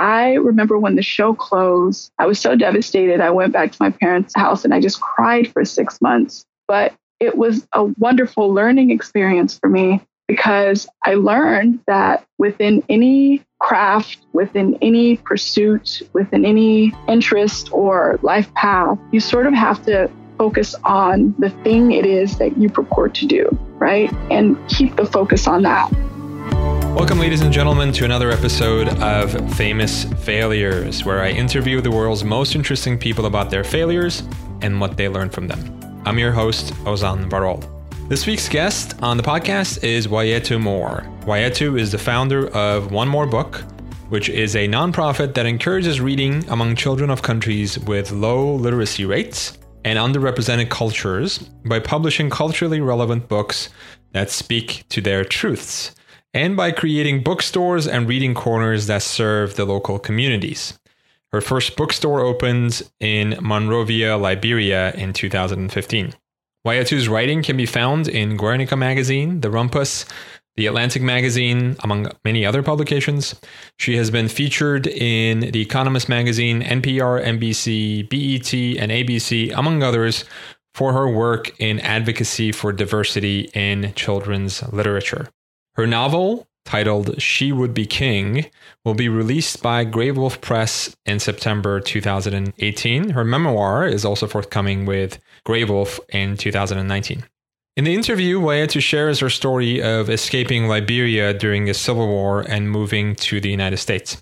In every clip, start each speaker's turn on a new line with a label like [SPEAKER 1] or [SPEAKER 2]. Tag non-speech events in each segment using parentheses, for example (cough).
[SPEAKER 1] I remember when the show closed, I was so devastated. I went back to my parents' house and I just cried for six months. But it was a wonderful learning experience for me because I learned that within any craft, within any pursuit, within any interest or life path, you sort of have to focus on the thing it is that you purport to do, right? And keep the focus on that.
[SPEAKER 2] Welcome, ladies and gentlemen, to another episode of Famous Failures, where I interview the world's most interesting people about their failures and what they learned from them. I'm your host, Ozan Varol. This week's guest on the podcast is Wayetu Moore. Wayetu is the founder of One Moore Book, which is a nonprofit that encourages reading among children of countries with low literacy rates and underrepresented cultures by publishing culturally relevant books that speak to their truths and by creating bookstores and reading corners that serve the local communities. Her first bookstore opens in Monrovia, Liberia in 2015. Wayetu's writing can be found in Guernica magazine, The Rumpus, The Atlantic magazine, among many other publications. She has been featured in The Economist magazine, NPR, NBC, BET, and ABC, among others, for her work in advocacy for diversity in children's literature. Her novel, titled She Would Be King, will be released by Graywolf Press in September 2018. Her memoir is also forthcoming with Graywolf in 2019. In the interview, Wayetu shares her story of escaping Liberia during the Civil War and moving to the United States.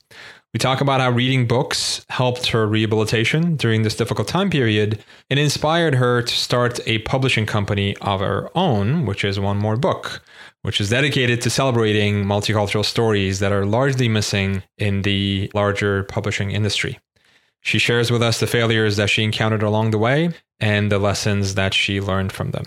[SPEAKER 2] We talk about how reading books helped her rehabilitation during this difficult time period and inspired her to start a publishing company of her own, which is One Moore Book, which is dedicated to celebrating multicultural stories that are largely missing in the larger publishing industry. She shares with us the failures that she encountered along the way and the lessons that she learned from them.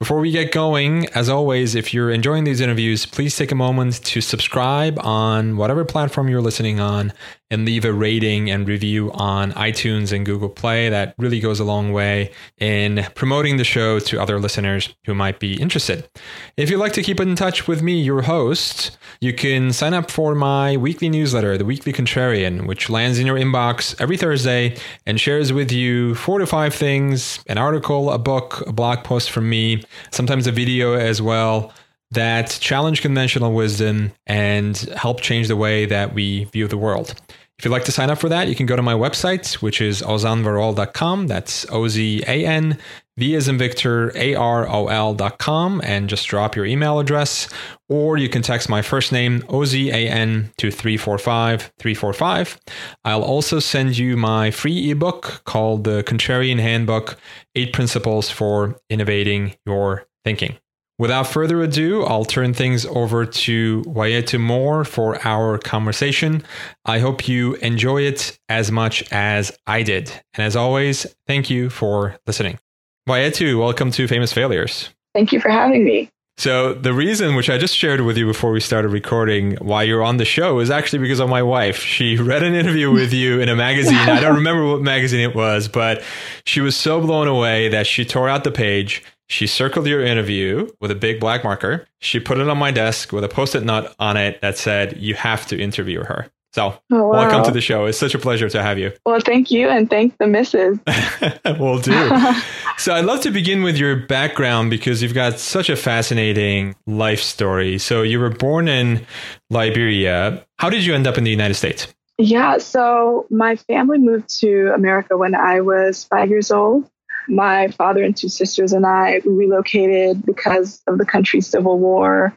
[SPEAKER 2] Before we get going, as always, if you're enjoying these interviews, please take a moment to subscribe on whatever platform you're listening on and leave a rating and review on iTunes and Google Play. That really goes a long way in promoting the show to other listeners who might be interested. If you'd like to keep in touch with me, your host, you can sign up for my weekly newsletter, The Weekly Contrarian, which lands in your inbox every Thursday and shares with you four to five things an article, a book, a blog post from me, sometimes a video as well that challenge conventional wisdom and help change the way that we view the world. If you'd like to sign up for that, you can go to my website, which is ozanvarol.com. That's O Z A N V as in Victor, A R O L.com, and just drop your email address. Or you can text my first name, O Z A N, to 345 345. I'll also send you my free ebook called The Contrarian Handbook Eight Principles for Innovating Your Thinking. Without further ado, I'll turn things over to Wayetu Moore for our conversation. I hope you enjoy it as much as I did. And as always, thank you for listening. Wayetu, welcome to Famous Failures.
[SPEAKER 1] Thank you for having me.
[SPEAKER 2] So, the reason, which I just shared with you before we started recording, why you're on the show is actually because of my wife. She (laughs) read an interview with you in a magazine. I don't (laughs) remember what magazine it was, but she was so blown away that she tore out the page she circled your interview with a big black marker. She put it on my desk with a post it note on it that said, You have to interview her. So, oh, wow. welcome to the show. It's such a pleasure to have you.
[SPEAKER 1] Well, thank you, and thank the missus. (laughs) (laughs)
[SPEAKER 2] Will do. (laughs) so, I'd love to begin with your background because you've got such a fascinating life story. So, you were born in Liberia. How did you end up in the United States?
[SPEAKER 1] Yeah, so my family moved to America when I was five years old my father and two sisters and I we relocated because of the country's civil war.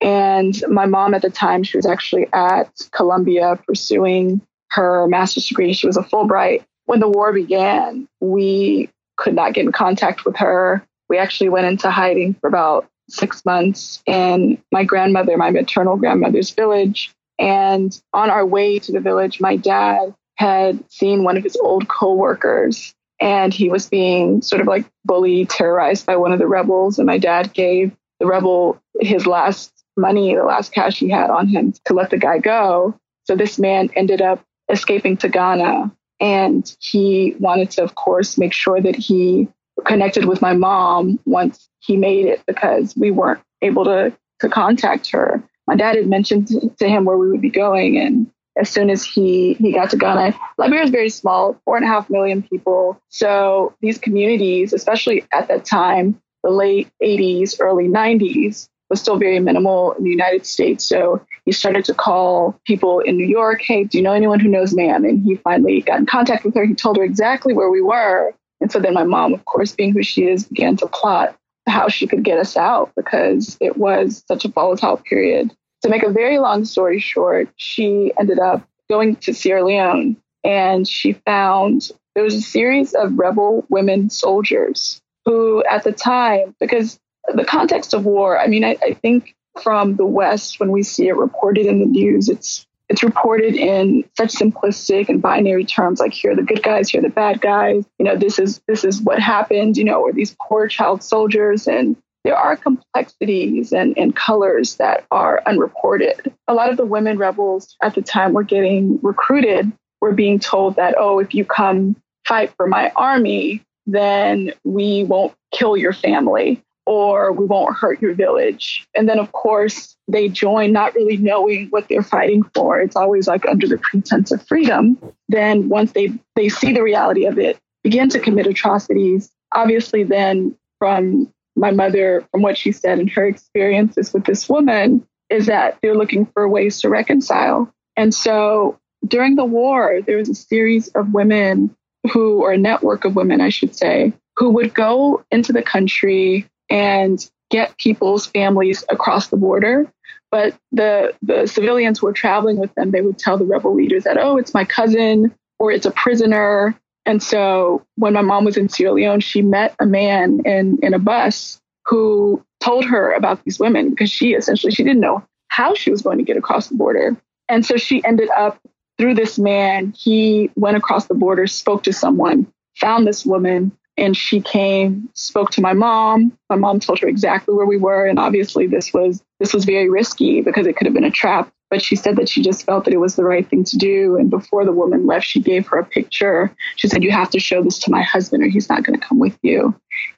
[SPEAKER 1] And my mom at the time, she was actually at Columbia pursuing her master's degree. She was a Fulbright. When the war began, we could not get in contact with her. We actually went into hiding for about six months in my grandmother, my maternal grandmother's village. And on our way to the village, my dad had seen one of his old coworkers and he was being sort of like bullied, terrorized by one of the rebels. And my dad gave the rebel his last money, the last cash he had on him to let the guy go. So this man ended up escaping to Ghana. And he wanted to, of course, make sure that he connected with my mom once he made it because we weren't able to, to contact her. My dad had mentioned to him where we would be going, and as soon as he he got to Ghana. Liberia is very small, four and a half million people. So these communities, especially at that time, the late 80s, early 90s, was still very minimal in the United States. So he started to call people in New York, hey, do you know anyone who knows Mam? And he finally got in contact with her. He told her exactly where we were. And so then my mom, of course, being who she is, began to plot how she could get us out because it was such a volatile period. To make a very long story short, she ended up going to Sierra Leone and she found there was a series of rebel women soldiers who, at the time, because the context of war, I mean, I, I think from the West, when we see it reported in the news, it's it's reported in such simplistic and binary terms like here are the good guys here are the bad guys you know this is this is what happened you know or these poor child soldiers? And there are complexities and, and colors that are unreported a lot of the women rebels at the time were getting recruited were being told that oh if you come fight for my army then we won't kill your family or we won't hurt your village. And then, of course, they join not really knowing what they're fighting for. It's always like under the pretense of freedom. Then, once they, they see the reality of it, begin to commit atrocities. Obviously, then from my mother, from what she said and her experiences with this woman, is that they're looking for ways to reconcile. And so during the war, there was a series of women who, or a network of women, I should say, who would go into the country and get people's families across the border. But the, the civilians who were traveling with them, they would tell the rebel leaders that, oh, it's my cousin or it's a prisoner. And so when my mom was in Sierra Leone, she met a man in, in a bus who told her about these women because she essentially she didn't know how she was going to get across the border. And so she ended up through this man, he went across the border, spoke to someone, found this woman, and she came spoke to my mom my mom told her exactly where we were and obviously this was this was very risky because it could have been a trap but she said that she just felt that it was the right thing to do. And before the woman left she gave her a picture. She said you have to show this to my husband or he's not going to come with you.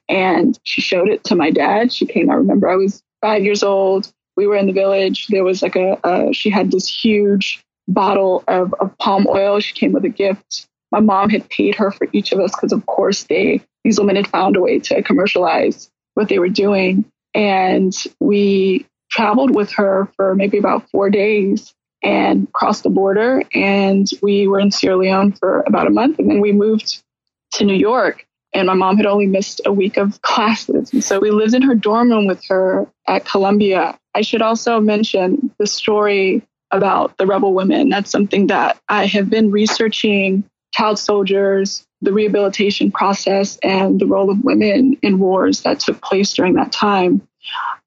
[SPEAKER 1] And she showed it to my dad. She came i remember i was five years old. We were in the village. There was like a, she had this huge bottle of, of palm oil. She came with a gift. My mom had paid her for each of us because of course they these women had found a way to commercialize what they were doing. And we traveled with her for maybe about four days and crossed the border. And we were in sierra leone for about a month and then we moved to new york. And my mom had only missed a week of classes. And so we lived in her dorm room with her at columbia. I should also mention the story about the rebel women. That's something that i have been researching child soldiers, the rehabilitation process, and the role of women in wars that took place during that time.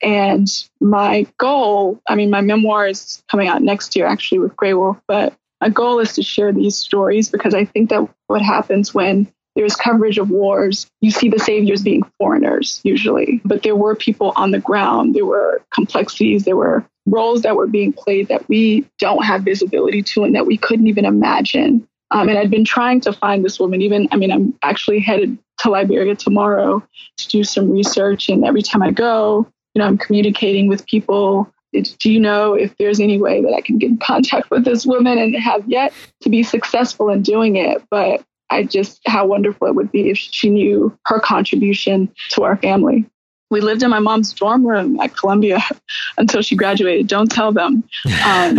[SPEAKER 1] And my goal, I mean, my memoir is coming out next year actually with Graywolf, but my goal is to share these stories because I think that what happens when there's coverage of wars, you see the saviors being foreigners usually, but there were people on the ground, there were complexities, there were roles that were being played that we don't have visibility to and that we couldn't even imagine. Um, and I'd been trying to find this woman, even, I mean, I'm actually headed to Liberia tomorrow to do some research. And every time I go, you know, I'm communicating with people. Do you know if there's any way that I can get in contact with this woman and have yet to be successful in doing it? But I just, how wonderful it would be if she knew her contribution to our family. We lived in my mom's dorm room at Columbia (laughs) until she graduated. Don't tell them. (laughs) Um,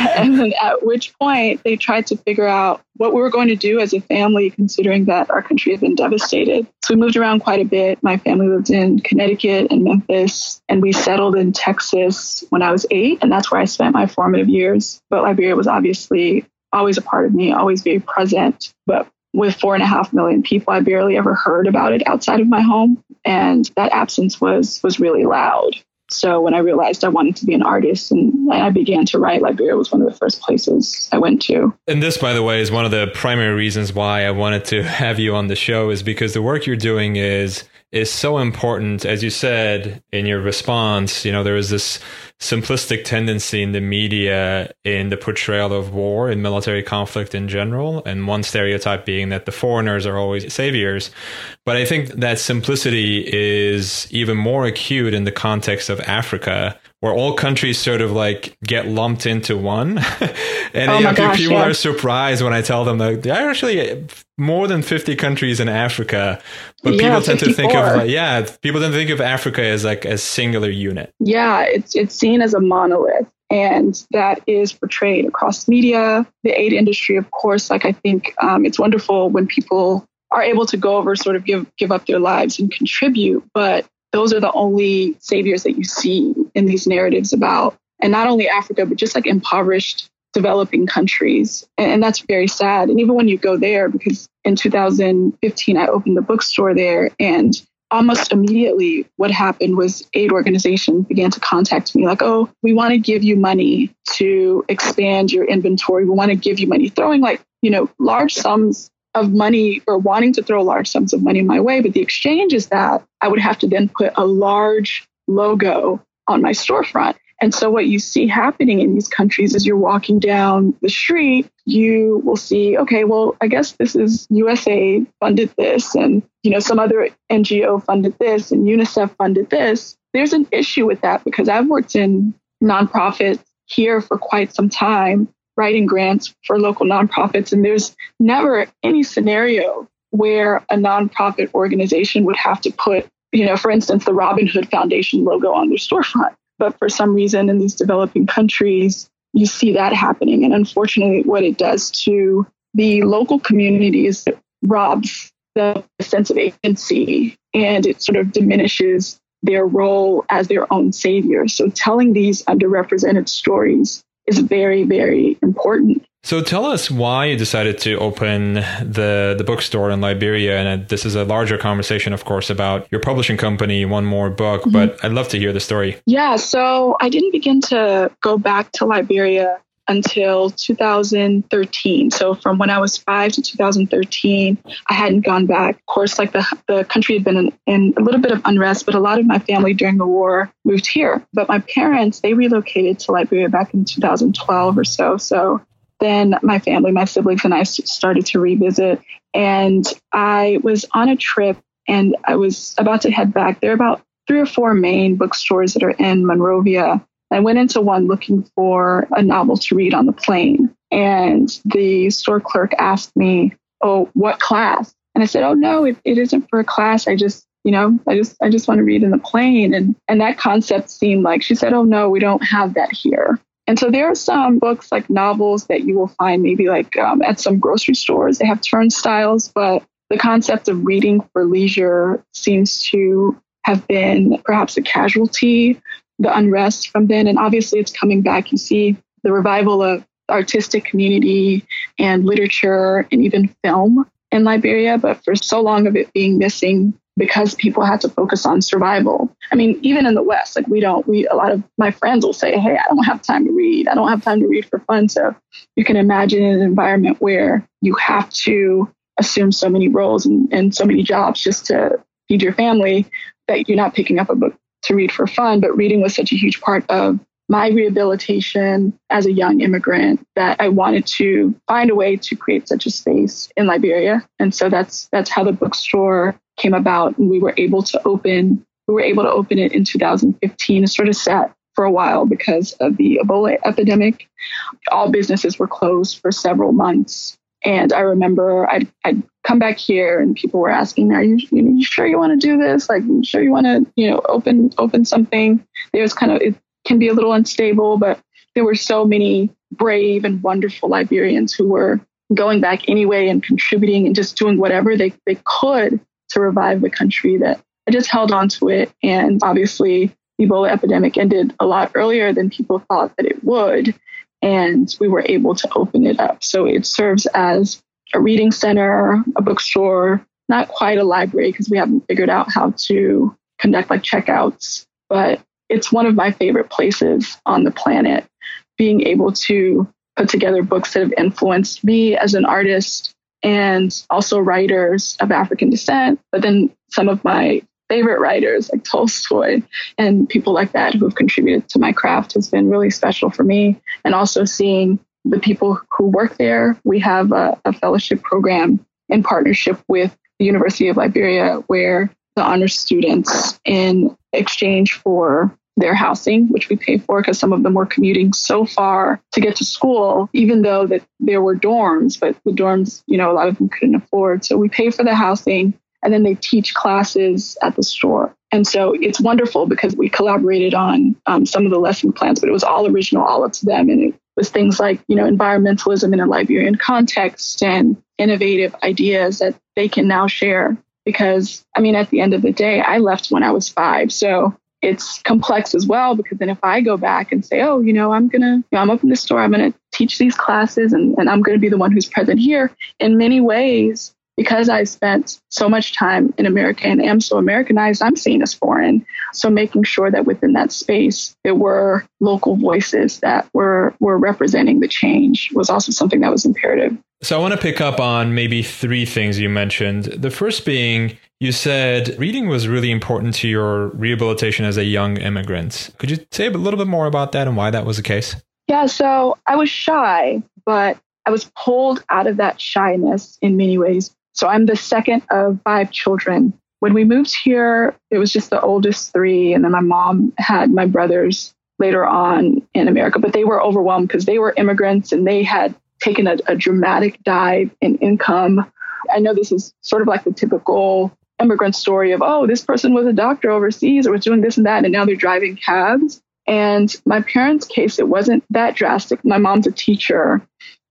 [SPEAKER 1] (laughs) and at which point they tried to figure out what we were going to do as a family, considering that our country had been devastated. So we moved around quite a bit. My family lived in Connecticut and Memphis, and we settled in Texas when I was eight, and that's where I spent my formative years. But Liberia was obviously always a part of me, always very present. But with four and a half million people, I barely ever heard about it outside of my home, and that absence was was really loud. So when I realized I wanted to be an artist and I began to write, Liberia was one of the first places I went to.
[SPEAKER 2] And this, by the way, is one of the primary reasons why I wanted to (laughs) have you on the show is because the work you're doing is is so important. As you said in your response, you know, there is this simplistic tendency in the media in the portrayal of war and military conflict in general. And one stereotype being that the foreigners are always saviors. But I think that simplicity is even more acute in the context of Africa, where all countries sort of like get lumped into one. (laughs) and
[SPEAKER 1] oh
[SPEAKER 2] you know,
[SPEAKER 1] gosh,
[SPEAKER 2] people
[SPEAKER 1] yeah.
[SPEAKER 2] are surprised when I tell them that there are actually more than 50 countries in Africa. But
[SPEAKER 1] Yeah,
[SPEAKER 2] people tend to think of like, yeah, people tend to think of Africa as like a singular unit.
[SPEAKER 1] Yeah, it's it's seen as a monolith. And that is portrayed across media, the aid industry, of course. Like I think um, it's wonderful when people are able to go over, sort of give give up their lives and contribute. But those are the only saviors that you see in these narratives about, and not only Africa, but just like impoverished developing countries. And, and that's very sad. And even when you go there, because in 2015 I opened the bookstore there, and almost immediately what happened was aid organizations began to contact me like oh we want to give you money to expand your inventory. We want to give you money. Throwing like you know large sums of money or wanting to throw large sums of money my way but the exchange is that i would have to then put a large logo on my storefront and so what you see happening in these countries is you're walking down the street, you will see, okay, well, I guess this is USA funded this and you know some other NGO funded this and UNICEF funded this. There's an issue with that because I've worked in nonprofits here for quite some time, writing grants for local nonprofits, and there's never any scenario where a nonprofit organization would have to put, you know, for instance, the Robin Hood Foundation logo on their storefront. But for some reason in these developing countries, you see that happening. And unfortunately, what it does to the local communities, it robs the sense of agency and it sort of diminishes their role as their own savior. So telling these underrepresented stories is very, very important.
[SPEAKER 2] So tell us why you decided to open the the bookstore in Liberia, and uh, this is a larger conversation, of course, about your publishing company, One Moore Book.
[SPEAKER 1] Mm-hmm.
[SPEAKER 2] But I'd love to hear the story.
[SPEAKER 1] Yeah, so I didn't begin to go back to Liberia until 2013. So from when I was five to 2013, I hadn't gone back. Of course, like the the country had been in, in a little bit of unrest, but a lot of my family during the war moved here. But my parents they relocated to Liberia back in 2012 or so. So then my family, my siblings, and I started to revisit. And I was on a trip and I was about to head back. There are about three or four main bookstores that are in Monrovia. I went into one looking for a novel to read on the plane. And the store clerk asked me, Oh, what class? And I said, Oh, no, it, it isn't for a class. I just, you know, I just, I just want to read in the plane. And, and that concept seemed like, she said, Oh, no, we don't have that here. And so there are some books like novels that you will find maybe like um, at some grocery stores. They have turnstiles, but the concept of reading for leisure seems to have been perhaps a casualty, the unrest from then. And obviously it's coming back. You see the revival of artistic community and literature and even film in Liberia, but for so long of it being missing because people had to focus on survival. I mean, even in the West, like we don't, we, a lot of my friends will say, Hey, I don't have time to read. I don't have time to read for fun. So you can imagine an environment where you have to assume so many roles and, and so many jobs just to feed your family that you're not picking up a book to read for fun. But reading was such a huge part of my rehabilitation as a young immigrant that I wanted to find a way to create such a space in Liberia. And so that's that's how the bookstore came about. And we were able to open we were able to open it in 2015. It sort of sat for a while because of the Ebola epidemic. All businesses were closed for several months. And I remember I'd, I'd come back here and people were asking me, are you, you, know, you sure you want to do this? Like, you sure you want to, you know, open, open something? It was kind of, it can be a little unstable, but there were so many brave and wonderful Liberians who were going back anyway and contributing and just doing whatever they, they could to revive the country that I just held on to it. And obviously the Ebola epidemic ended a lot earlier than people thought that it would and we were able to open it up. So it serves as a reading center, a bookstore, not quite a library because we haven't figured out how to conduct like checkouts, but it's one of my favorite places on the planet. Being able to put together books that have influenced me as an artist and also writers of African descent, but then some of my favorite writers like Tolstoy and people like that who have contributed to my craft has been really special for me. And also seeing the people who work there. We have a, a fellowship program in partnership with the University of Liberia where the honors students in exchange for their housing, which we pay for because some of them were commuting so far to get to school, even though that there were dorms, but the dorms, you know, a lot of them couldn't afford. So we pay for the housing and then they teach classes at the store. And so it's wonderful because we collaborated on um, some of the lesson plans, but it was all original, all up to them. And it was things like, you know, environmentalism in a Liberian context and innovative ideas that they can now share. Because, I mean, at the end of the day, I left when I was five. So it's complex as well because then if I go back and say, oh, you know, I'm to, you know, I'm up in the store, I'm to teach these classes and, and I'm to be the one who's present here, in many ways, because I spent so much time in America and am so Americanized, I'm seen as foreign. So making sure that within that space there were local voices that were were representing the change was also something that was imperative.
[SPEAKER 2] So I want to pick up on maybe three things you mentioned. The first being you said reading was really important to your rehabilitation as a young immigrant. Could you say a little bit more about that and why that was the case?
[SPEAKER 1] Yeah, so I was shy, but I was pulled out of that shyness in many ways so I'm the second of five children. When we moved here, it was just the oldest three. And then my mom had my brothers later on in America, but they were overwhelmed because they were immigrants and they had taken a, a dramatic dive in income. I know this is sort of like the typical immigrant story of, oh, this person was a doctor overseas or was doing this and that, and now they're driving cabs. And my parents' case, it wasn't that drastic. My mom's a teacher,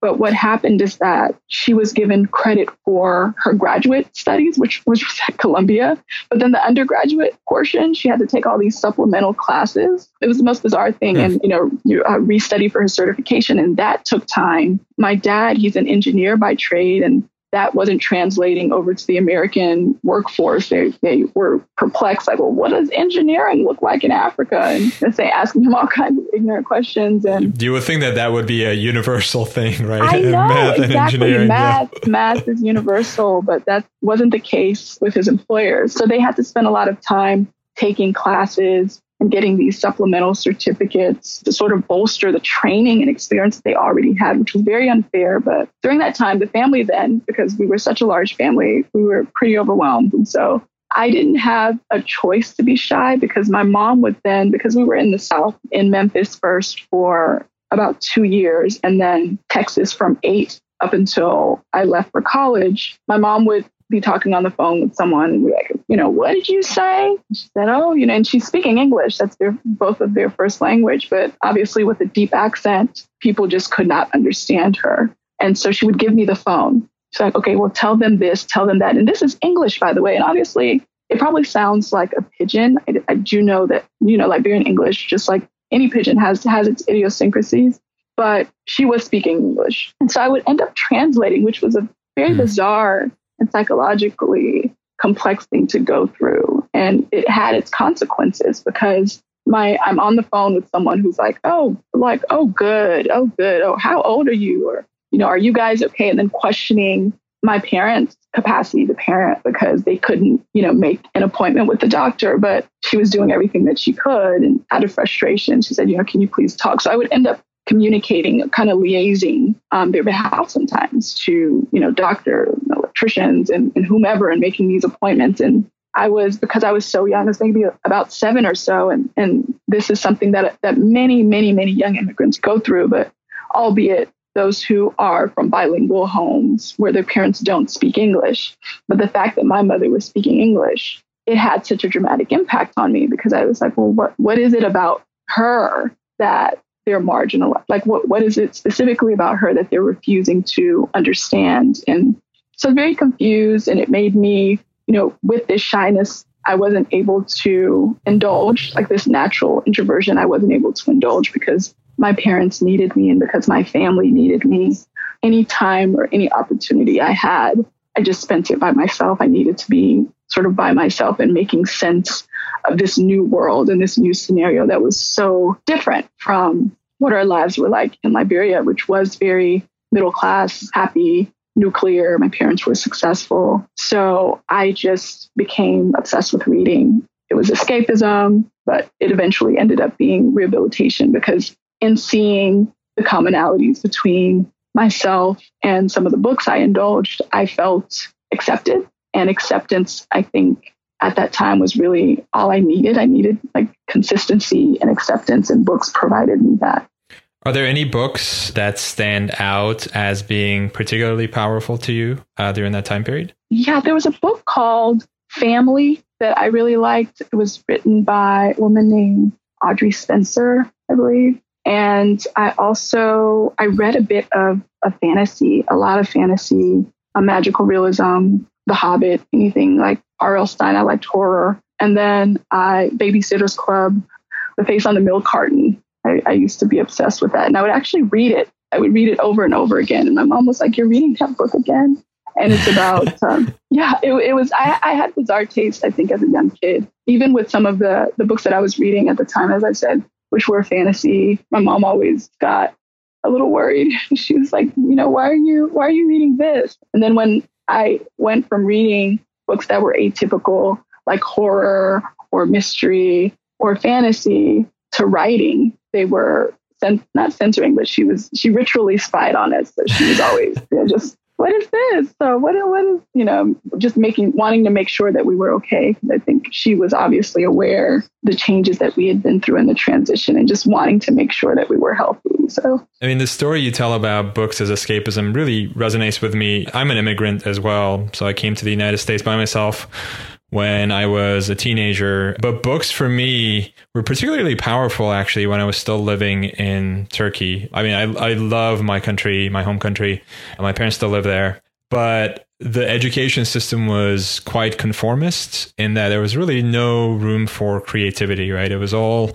[SPEAKER 1] but what happened is that she was given credit for her graduate studies, which was (laughs) at Columbia. But then the undergraduate portion, she had to take all these supplemental classes. It was the most bizarre thing. Yes. And, you know, you uh, restudy for her certification. And that took time. My dad, he's an engineer by trade. And that wasn't translating over to the American workforce. They, they were perplexed, like, well, what does engineering look like in Africa? And they asking him all (laughs) kinds of ignorant questions. And
[SPEAKER 2] you would think that that would be a universal thing, right?
[SPEAKER 1] I (laughs) know math exactly. Math, yeah. math is universal, but that wasn't the case with his employers. So they had to spend a lot of time taking classes and getting these supplemental certificates to sort of bolster the training and experience that they already had, which was very unfair. But during that time, the family then, because we were such a large family, we were pretty overwhelmed. And so I didn't have a choice to be shy because my mom would then, because we were in the South, in Memphis first for about two years, and then Texas from eight up until I left for college, my mom would be talking on the phone with someone and be like, you know, what did you say? She said, oh, you know, and she's speaking English. That's their both of their first language, but obviously with a deep accent, people just could not understand her. And so she would give me the phone. She's like, okay, well, tell them this, tell them that. And this is English, by the way. And obviously, it probably sounds like a pidgin. I, I do know that, you know, Liberian English, just like any pidgin, has has its idiosyncrasies. But she was speaking English. And so I would end up translating, which was a very mm. bizarre and psychologically complex thing to go through. And it had its consequences because my I'm on the phone with someone who's like, oh, like, oh good, oh good, oh, how old are you? Or, you know, are you guys okay? And then questioning my parents' capacity to parent because they couldn't, you know, make an appointment with the doctor, but she was doing everything that she could. And out of frustration, she said, you know, can you please talk? So I would end up communicating, kind of liaising on their behalf sometimes to, you know, doctor, electricians and, and whomever and making these appointments. And I was, because I was so young, I was maybe about seven or so. And, and this is something that, that many, many, many young immigrants go through, but albeit those who are from bilingual homes where their parents don't speak English. But the fact that my mother was speaking English, it had such a dramatic impact on me because I was like, well, what, what is it about her that they're marginalized? Like, what, what is it specifically about her that they're refusing to understand? And so very confused, and it made me, you know, with this shyness, I wasn't able to indulge, like this natural introversion, I wasn't able to indulge because my parents needed me and because my family needed me. Any time or any opportunity I had, I just spent it by myself. I needed to be sort of by myself and making sense of this new world and this new scenario that was so different from what our lives were like in Liberia, which was very middle class, happy, nuclear. My parents were successful. So I just became obsessed with reading. It was escapism, but it eventually ended up being rehabilitation because in seeing the commonalities between myself and some of the books I indulged, I felt accepted. And acceptance, I think, at that time was really all I needed. I needed like consistency and acceptance, and books provided me that.
[SPEAKER 2] Are there any books that stand out as being particularly powerful to you uh, during that time period?
[SPEAKER 1] Yeah, there was a book called Family that I really liked. It was written by a woman named Audrey Spencer, I believe. And I also I read a bit of a fantasy, a lot of fantasy, a magical realism, The Hobbit, anything like R.L. Stine. I liked horror. And then I Babysitter's Club, The Face on the Milk Carton. I, I used to be obsessed with that. And I would actually read it. I would read it over and over again. And my mom was like, You're reading that book again? And it's about, (laughs) um, yeah, it, it was, I, I had bizarre taste, I think, as a young kid. Even with some of the, the books that I was reading at the time, as I said, which were fantasy, my mom always got a little worried. (laughs) She was like, you know, why are you, why are you reading this? And then when I went from reading books that were atypical, like horror or mystery or fantasy, to writing, they were not censoring, but she was she ritually spied on us. So she was always you know, just what is this? So what what is you know just making wanting to make sure that we were okay. I think she was obviously aware the changes that we had been through in the transition and just wanting to make sure that we were healthy. So
[SPEAKER 2] I mean the story you tell about books as escapism really resonates with me. I'm an immigrant as well, so I came to the United States by myself when I was a teenager. But books for me were particularly powerful actually when I was still living in Turkey. I mean, I, I love my country, my home country. And my parents still live there. But the education system was quite conformist in that there was really no room for creativity, right? It was all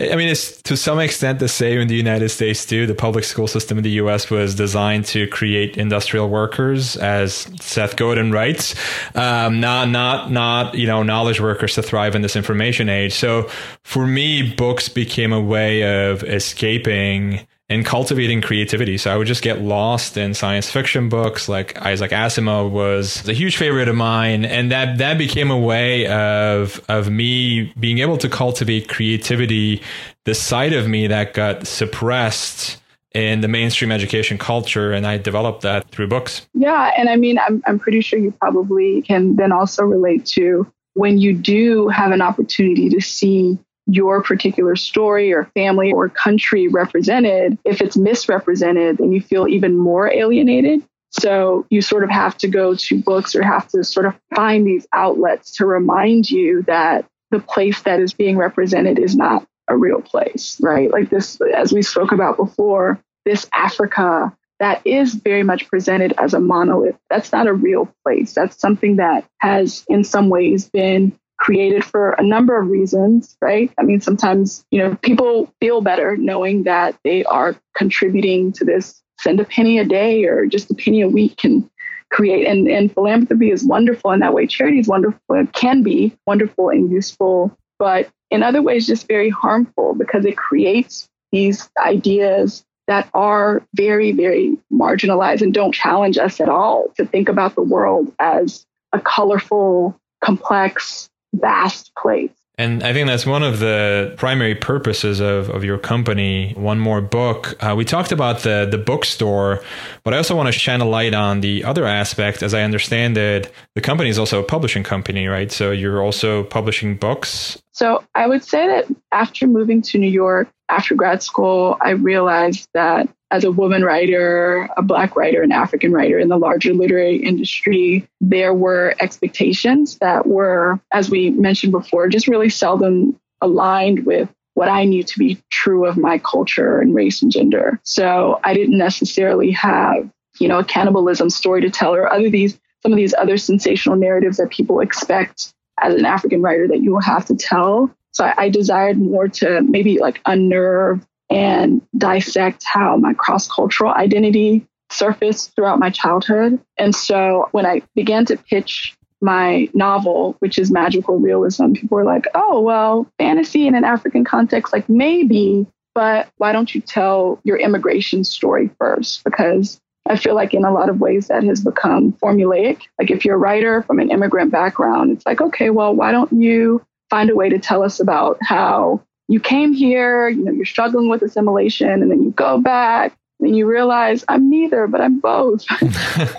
[SPEAKER 2] I mean, it's to some extent the same in the United States too. The public school system in the U.S. was designed to create industrial workers, as Seth Godin writes, um, not not not you know knowledge workers to thrive in this information age. So for me, books became a way of escaping and cultivating creativity. So I would just get lost in science fiction books like Isaac Asimov was a huge favorite of mine. And that, that became a way of, of me being able to cultivate creativity, the side of me that got suppressed in the mainstream education culture. And I developed that through books.
[SPEAKER 1] Yeah. And I mean, I'm, I'm pretty sure you probably can then also relate to when you do have an opportunity to see your particular story or family or country represented, if it's misrepresented, then you feel even more alienated. So you sort of have to go to books or have to sort of find these outlets to remind you that the place that is being represented is not a real place, right? Like this, as we spoke about before, this Africa that is very much presented as a monolith. That's not a real place. That's something that has, in some ways, been created for a number of reasons, right? I mean, sometimes, you know, people feel better knowing that they are contributing to this. Send a penny a day or just a penny a week can create. And, and philanthropy is wonderful in that way. Charity is wonderful. It can be wonderful and useful, but in other ways, just very harmful because it creates these ideas that are very, very marginalized and don't challenge us at all to think about the world as a colorful, complex, vast place.
[SPEAKER 2] And I think that's one of the primary purposes of, of your company. One Moore Book. Uh, we talked about the, the bookstore, but I also want to shine a light on the other aspect. As I understand it, the company is also a publishing company, right? So you're also publishing books.
[SPEAKER 1] So I would say that after moving to New York, after grad school, I realized that as a woman writer, a Black writer, an African writer in the larger literary industry, there were expectations that were, as we mentioned before, just really seldom aligned with what I knew to be true of my culture and race and gender. So I didn't necessarily have, you know, a cannibalism story to tell or other these some of these other sensational narratives that people expect as an African writer that you will have to tell. So I, I desired more to maybe like unnerve and dissect how my cross cultural identity surfaced throughout my childhood. And so when I began to pitch my novel, which is magical realism, people were like, oh, well, fantasy in an African context, like maybe, but why don't you tell your immigration story first? Because I feel like in a lot of ways that has become formulaic. Like if you're a writer from an immigrant background, it's like, okay, well, why don't you find a way to tell us about how you came here, you know, you're struggling with assimilation, and then you go back and you realize I'm neither, but I'm both. (laughs)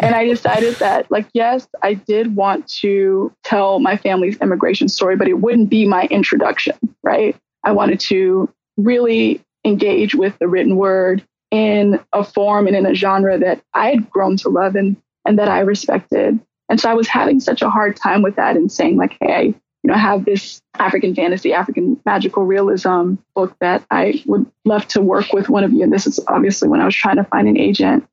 [SPEAKER 1] and I decided that, like, yes, I did want to tell my family's immigration story, but it wouldn't be my introduction, right? I wanted to really engage with the written word in a form and in a genre that I had grown to love and, and that I respected. And so I was having such a hard time with that and saying, like, hey, you know, I have this African fantasy, African magical realism book that I would love to work with one of you. And this is obviously when I was trying to find an agent.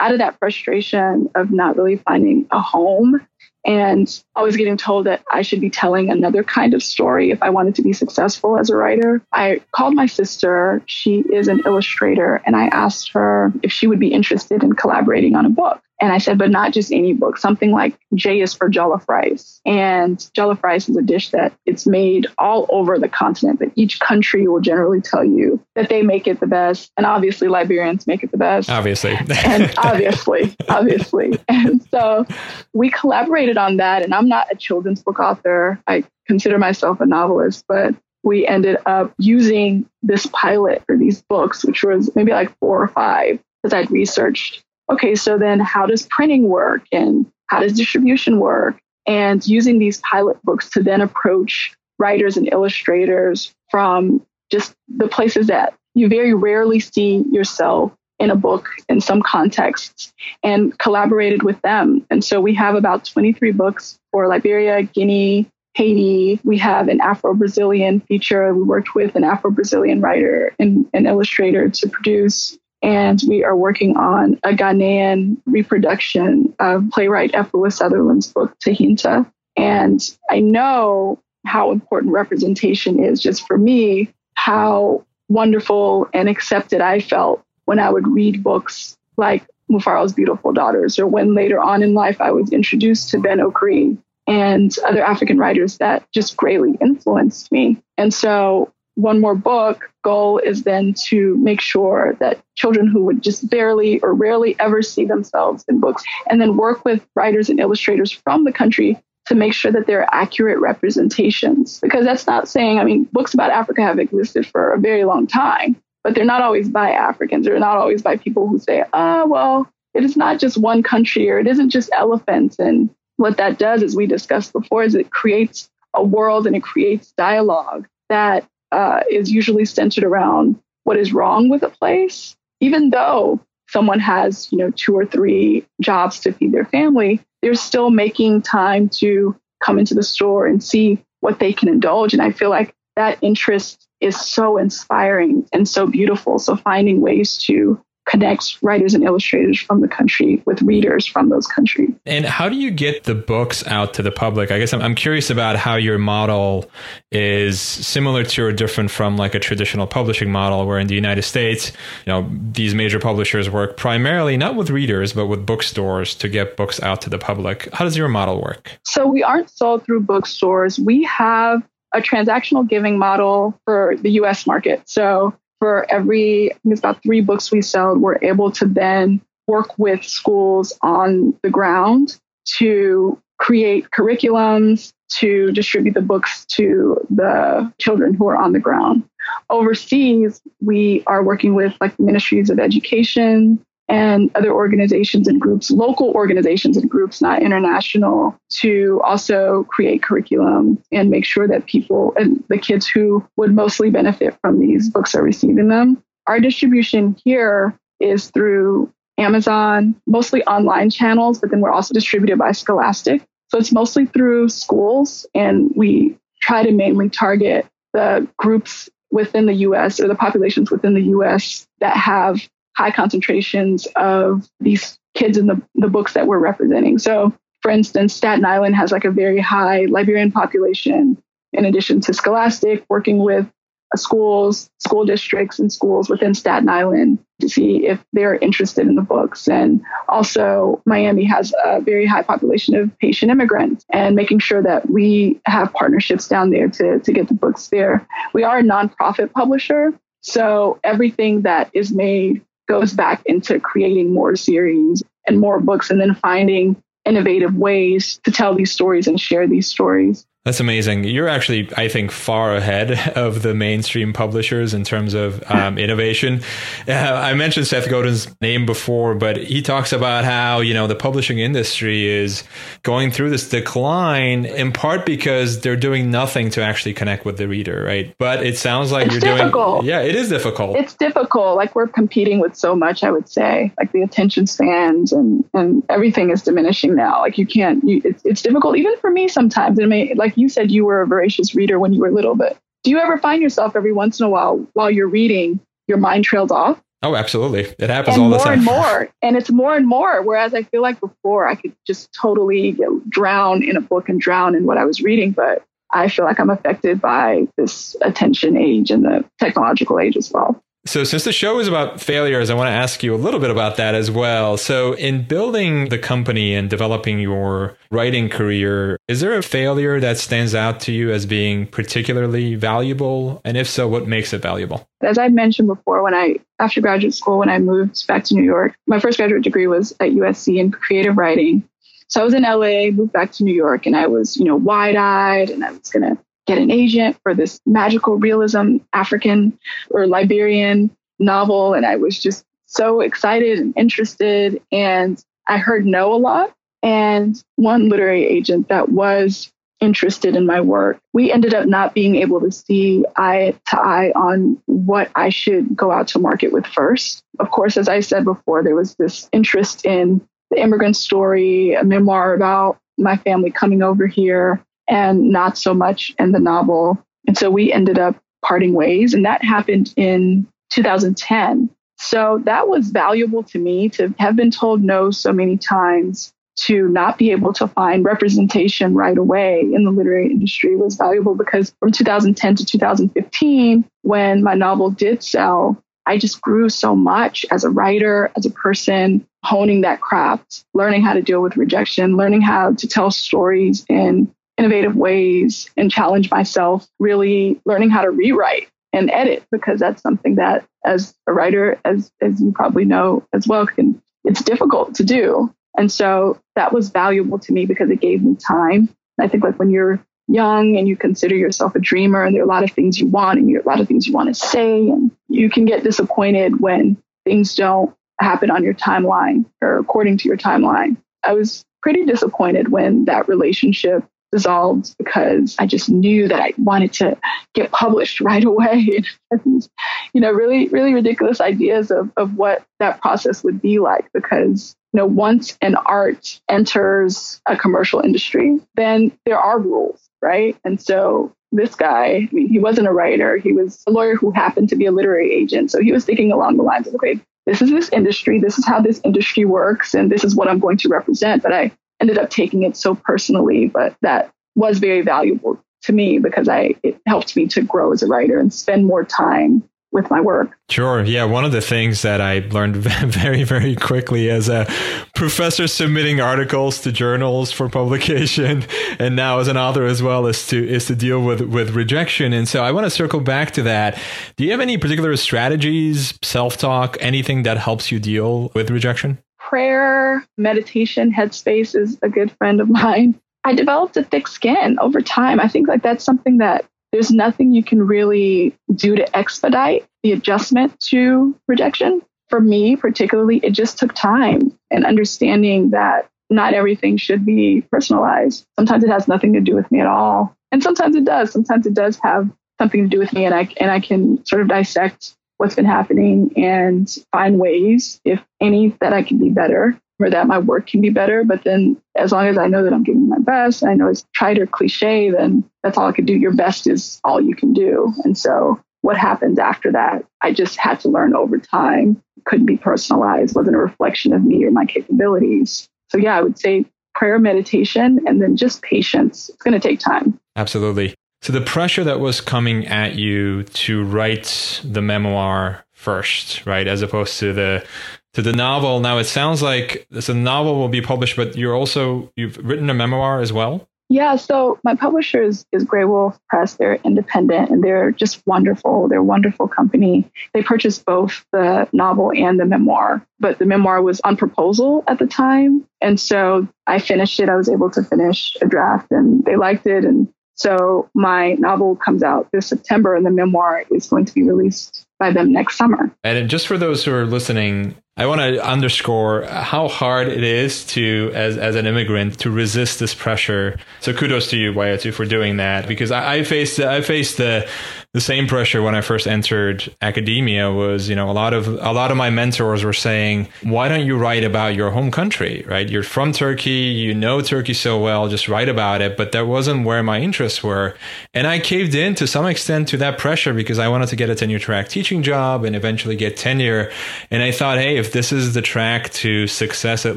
[SPEAKER 1] Out of that frustration of not really finding a home and always getting told that I should be telling another kind of story if I wanted to be successful as a writer. I called my sister. She is an illustrator, and I asked her if she would be interested in collaborating on a book. And I said, but not just any book, something like J is for jollof rice. And jollof rice is a dish that it's made all over the continent, but each country will generally tell you that they make it the best. And obviously, Liberians make it the best.
[SPEAKER 2] Obviously.
[SPEAKER 1] and (laughs) obviously, obviously. And so we collaborated on that. And I'm not a children's book author. I consider myself a novelist, but we ended up using this pilot for these books, which was maybe like four or five, because I'd researched okay, so then how does printing work and how does distribution work? And using these pilot books to then approach writers and illustrators from just the places that you very rarely see yourself in a book in some contexts and collaborated with them. And so we have about 23 books for Liberia, Guinea, Haiti. We have an Afro Brazilian feature. We worked with an Afro Brazilian writer and an illustrator to produce and we are working on a Ghanaian reproduction of playwright Efua Sutherland's book, Tahinta. And I know how important representation is just for me, how wonderful and accepted I felt when I would read books like Mufaro's Beautiful Daughters, or when later on in life I was introduced to Ben Okri and other African writers that just greatly influenced me. And so One Moore Book goal is then to make sure that children who would just barely or rarely ever see themselves in books and then work with writers and illustrators from the country to make sure that they're accurate representations. Because that's not saying i mean books about africa have existed for a very long time but they're not always by africans they're not always by people who say ah oh, well it is not just one country or it isn't just elephants. And what that does as we discussed before is it creates a world and it creates dialogue that uh, is usually centered around what is wrong with a place, even though someone has, you know, two or three jobs to feed their family, they're still making time to come into the store and see what they can indulge. And I feel like that interest is so inspiring and so beautiful. So finding ways to connects writers and illustrators from the country with readers from those countries.
[SPEAKER 2] And how do you get the books out to the public? I guess I'm, I'm curious about how your model is similar to or different from like a traditional publishing model, where in the United States, you know, these major publishers work primarily not with readers, but with bookstores to get books out to the public. How does your model work?
[SPEAKER 1] So we aren't sold through bookstores. We have a transactional giving model for the US market. So for every, it's about three books we sell, we're able to then work with schools on the ground to create curriculums, to distribute the books to the children who are on the ground. Overseas, we are working with like ministries of education, and other organizations and groups, local organizations and groups, not international, to also create curriculum and make sure that people and the kids who would mostly benefit from these books are receiving them. Our distribution here is through Amazon, mostly online channels, but then we're also distributed by Scholastic. So it's mostly through schools, and we try to mainly target the groups within the US or the populations within the US that have high concentrations of these kids in the, the books that we're representing. So, for instance, Staten Island has like a very high Liberian population, in addition to Scholastic, working with uh, schools, school districts, and schools within Staten Island to see if they're interested in the books. And also, Miami has a very high population of Haitian immigrants, and making sure that we have partnerships down there to, to get the books there. We are a nonprofit publisher, so everything that is made goes back into creating more series and more books and then finding innovative ways to tell these stories and share these stories.
[SPEAKER 2] That's amazing. You're actually, I think, far ahead (laughs) of the mainstream publishers in terms of um, innovation. Uh, I mentioned Seth Godin's name before, but he talks about how you know the publishing industry is going through this decline in part because they're doing nothing to actually connect with the reader, right? But it sounds like
[SPEAKER 1] it's
[SPEAKER 2] you're
[SPEAKER 1] difficult.
[SPEAKER 2] doing. Yeah, it is difficult.
[SPEAKER 1] It's difficult. Like we're competing with so much. I would say, like the attention spans and and everything is diminishing now. Like you can't. You, it's it's difficult even for me sometimes. It may like you said you were a voracious reader when you were little, but do you ever find yourself every once in a while while you're reading, your mind trails off?
[SPEAKER 2] Oh, absolutely. It happens
[SPEAKER 1] and
[SPEAKER 2] all
[SPEAKER 1] the
[SPEAKER 2] time.
[SPEAKER 1] More and more. And it's more and more. Whereas I feel like before I could just totally you know, drown in a book and drown in what I was reading. But I feel like I'm affected by this attention age and the technological age as well.
[SPEAKER 2] So, since the show is about failures, I want to ask you a little bit about that as well. So, in building the company and developing your writing career, is there a failure that stands out to you as being particularly valuable? And if so, what makes it valuable?
[SPEAKER 1] As I mentioned before, when I, after graduate school, when I moved back to New York, my first graduate degree was at USC in creative writing. So, I was in LA, moved back to New York, and I was, you know, wide eyed and I was going to get an agent for this magical realism African or Liberian novel. And I was just so excited and interested. And I heard no a lot. And one literary agent that was interested in my work, we ended up not being able to see eye to eye on what I should go out to market with first. Of course, as I said before, there was this interest in the immigrant story, a memoir about my family coming over here and not so much in the novel. And so we ended up parting ways, and that happened in 2010. So that was valuable to me to have been told no so many times to not be able to find representation right away in the literary industry was valuable because from 2010 to 2015, when my novel did sell, I just grew so much as a writer, as a person, honing that craft, learning how to deal with rejection, learning how to tell stories in innovative ways and challenge myself, really learning how to rewrite and edit because that's something that as a writer, as as you probably know as well, can it's difficult to do. And so that was valuable to me because it gave me time. I think like when you're young and you consider yourself a dreamer and there are a lot of things you want and a lot of things you want to say and you can get disappointed when things don't happen on your timeline or according to your timeline. I was pretty disappointed when that relationship dissolved because I just knew that I wanted to get published (laughs) right away. And, you know, really, really ridiculous ideas of, of what that process would be like because, you know, once an art enters a commercial industry, then there are rules, right? And so this guy, I mean, he wasn't a writer. He was a lawyer who happened to be a literary agent. So he was thinking along the lines of, okay, this is this industry. This is how this industry works. And this is what I'm going to represent. But I ended up taking it so personally, but that was very valuable to me because I it helped me to grow as a writer and spend more time with my work.
[SPEAKER 2] Sure. Yeah. One of the things that I learned (laughs) very, very quickly as a professor submitting articles to journals for publication (laughs) and now as an author as well is to, is to deal with, with rejection. And so I want to circle back to that. Do you have any particular strategies, self-talk, anything that helps you deal with rejection?
[SPEAKER 1] Prayer, meditation, headspace is a good friend of mine. I developed a thick skin over time. I think like that's something that there's nothing you can really do to expedite the adjustment to rejection. For me, particularly, it just took time and understanding that not everything should be personalized. Sometimes it has nothing to do with me at all. And sometimes it does. Sometimes it does have something to do with me and I and I can sort of dissect what's been happening and find ways, if any, that I can be better or that my work can be better. But then as long as I know that I'm giving my best, I know it's tried or cliche, then that's all I can do. Your best is all you can do. And so what happens after that, I just had to learn over time. Couldn't be personalized, wasn't a reflection of me or my capabilities. So yeah, I would say prayer, meditation, and then just patience. It's going to take time.
[SPEAKER 2] Absolutely. So the pressure that was coming at you to write the memoir first, right, as opposed to the to the novel. Now it sounds like the novel will be published, but you're also you've written a memoir as well.
[SPEAKER 1] Yeah, so my publisher is, is Graywolf Press. They're independent and they're just wonderful. They're a wonderful company. They purchased both the novel and the memoir, but the memoir was on proposal at the time. And so I finished it. I was able to finish a draft and they liked it. And so my novel comes out this September and the memoir is going to be released by them next summer.
[SPEAKER 2] And just for those who are listening, I want to underscore how hard it is to, as, as an immigrant, to resist this pressure. So kudos to you, Wayetu, for doing that because I, I faced I faced the the same pressure when I first entered academia was, you know, a lot of a lot of my mentors were saying, "Why don't you write about your home country? Right? You're from Turkey, you know Turkey so well, just write about it." But that wasn't where my interests were, and I caved in to some extent to that pressure because I wanted to get a tenure track teaching job and eventually get tenure. And I thought, hey, if this is the track to success, at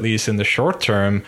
[SPEAKER 2] least in the short term,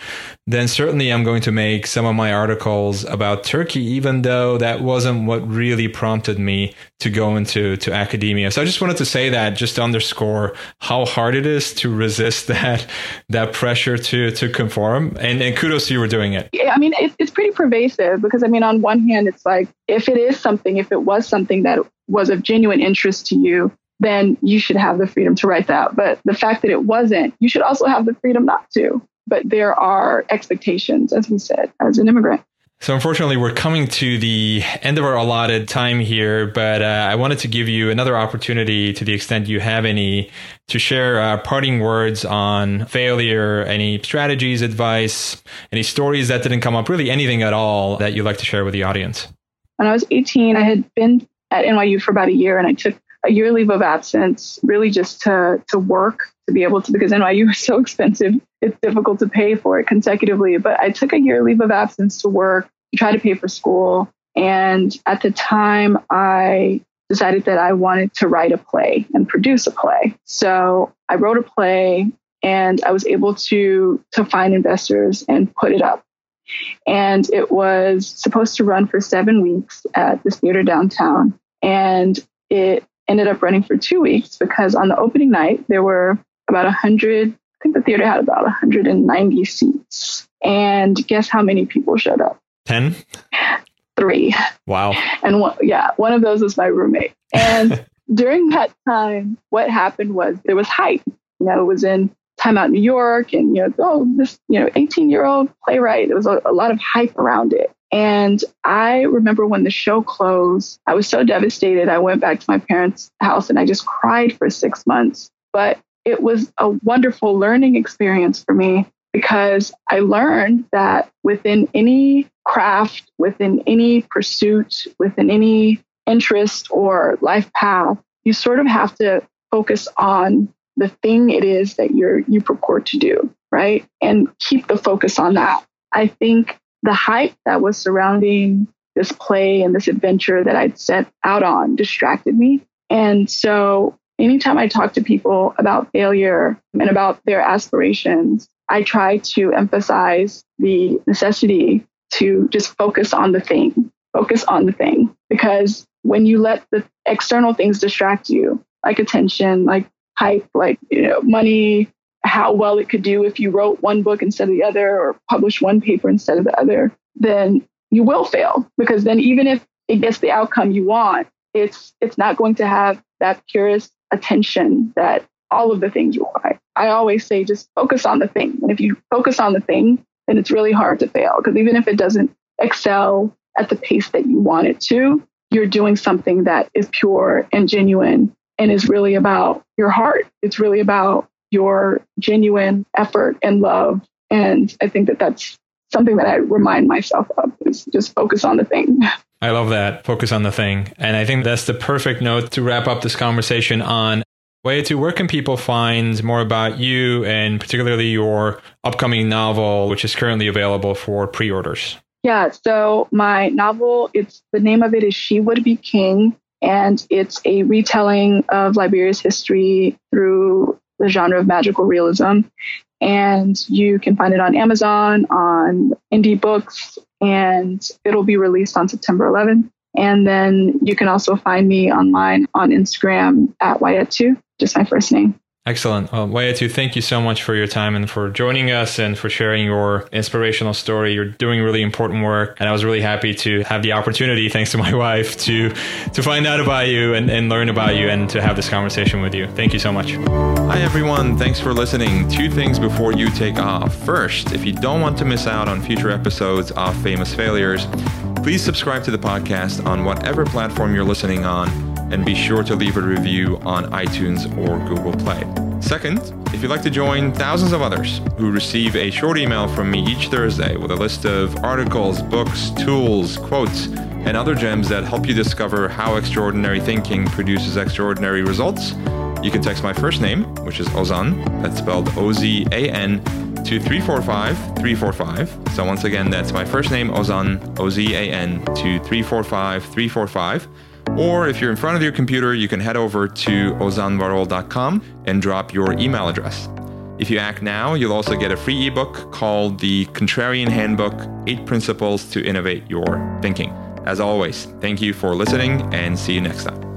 [SPEAKER 2] then certainly I'm going to make some of my articles about Turkey, even though that wasn't what really prompted me to go into to academia. So I just wanted to say that just to underscore how hard it is to resist (laughs) that that pressure to to conform. And, and kudos to you for doing it.
[SPEAKER 1] Yeah, I mean, it, it's pretty pervasive because I mean, on one hand, it's like if it is something, if it was something that was of genuine interest to you, then you should have the freedom to write that. But the fact that it wasn't, you should also have the freedom not to but there are expectations, as we said, as an immigrant.
[SPEAKER 2] So, unfortunately, we're coming to the end of our allotted time here, but uh, I wanted to give you another opportunity, to the extent you have any, to share uh, parting words on failure, any strategies, advice, any stories that didn't come up, really anything at all that you'd like to share with the audience.
[SPEAKER 1] When I was 18, I had been at NYU for about a year and I took a year leave of absence, really just to, to work, to be able to, because NYU (laughs) is so expensive it's difficult to pay for it consecutively. But I took a year leave of absence to work, to try to pay for school. And at the time, I decided that I wanted to write a play and produce a play. So I wrote a play and I was able to, to find investors and put it up. And it was supposed to run for seven weeks at this theater downtown. And it ended up running for two weeks because on the opening night, there were about 100 I think the theater had about 190 seats. And guess how many people showed up?
[SPEAKER 2] 10?
[SPEAKER 1] Three.
[SPEAKER 2] Wow.
[SPEAKER 1] And one, yeah, one of those was my roommate. And (laughs) during that time, what happened was there was hype. You know, it was in Time Out in New York and, you know, oh, this, you know, 18 year old playwright. There was a, a lot of hype around it. And I remember when the show closed, I was so devastated. I went back to my parents' house and I just cried for six months. But it was a wonderful learning experience for me because I learned that within any craft, within any pursuit, within any interest or life path, you sort of have to focus on the thing it is that you're you purport to do, right? And keep the focus on that. I think the hype that was surrounding this play and this adventure that I'd set out on distracted me. And so anytime I talk to people about failure and about their aspirations, I try to emphasize the necessity to just focus on the thing, focus on the thing. Because when you let the external things distract you, like attention, like hype, like you know, money, how well it could do if you wrote one book instead of the other or published one paper instead of the other, then you will fail. Because then even if it gets the outcome you want, it's it's not going to have that purest attention that all of the things require. I always say just focus on the thing. And if you focus on the thing, then it's really hard to fail because even if it doesn't excel at the pace that you want it to, you're doing something that is pure and genuine and is really about your heart. It's really about your genuine effort and love. And I think that that's something that I remind myself of is just focus on the thing.
[SPEAKER 2] I love that. Focus on the thing. And I think that's the perfect note to wrap up this conversation on. Wayetu where can people find more about you and particularly your upcoming novel, which is currently available for pre orders?
[SPEAKER 1] Yeah, so my novel, it's the name of it is She Would Be King, and it's a retelling of Liberia's history through the genre of magical realism. And you can find it on Amazon, on indie books, and it'll be released on September 11th. And then you can also find me online on Instagram at Wayetu, just my first name.
[SPEAKER 3] Excellent. Well, Wayetu, thank you so much for your time and for joining us and for sharing your inspirational story. You're doing really important work. And I was really happy to have the opportunity, thanks to my (laughs) wife, to to find out about you and, and learn about you and to have this conversation with you. Thank you so much.
[SPEAKER 2] Hi, everyone. Thanks for listening. Two things before you take off. First, if you don't want to miss out on future episodes of Famous Failures, please subscribe to the podcast on whatever platform you're listening on and be sure to leave a review on iTunes or Google Play. Second, if you'd like to join thousands of others who receive a short email from me each Thursday with a list of articles, books, tools, quotes, and other gems that help you discover how extraordinary thinking produces extraordinary results, you can text my first name, which is Ozan, that's spelled O Z A N, to 345 345. So once again, that's my first name, Ozan, O Z A N, to 345 345. Or if you're in front of your computer, you can head over to ozanvarol.com and drop your email address. If you act now, you'll also get a free ebook called The Contrarian Handbook Eight Principles to Innovate Your Thinking. As always, thank you for listening and see you next time.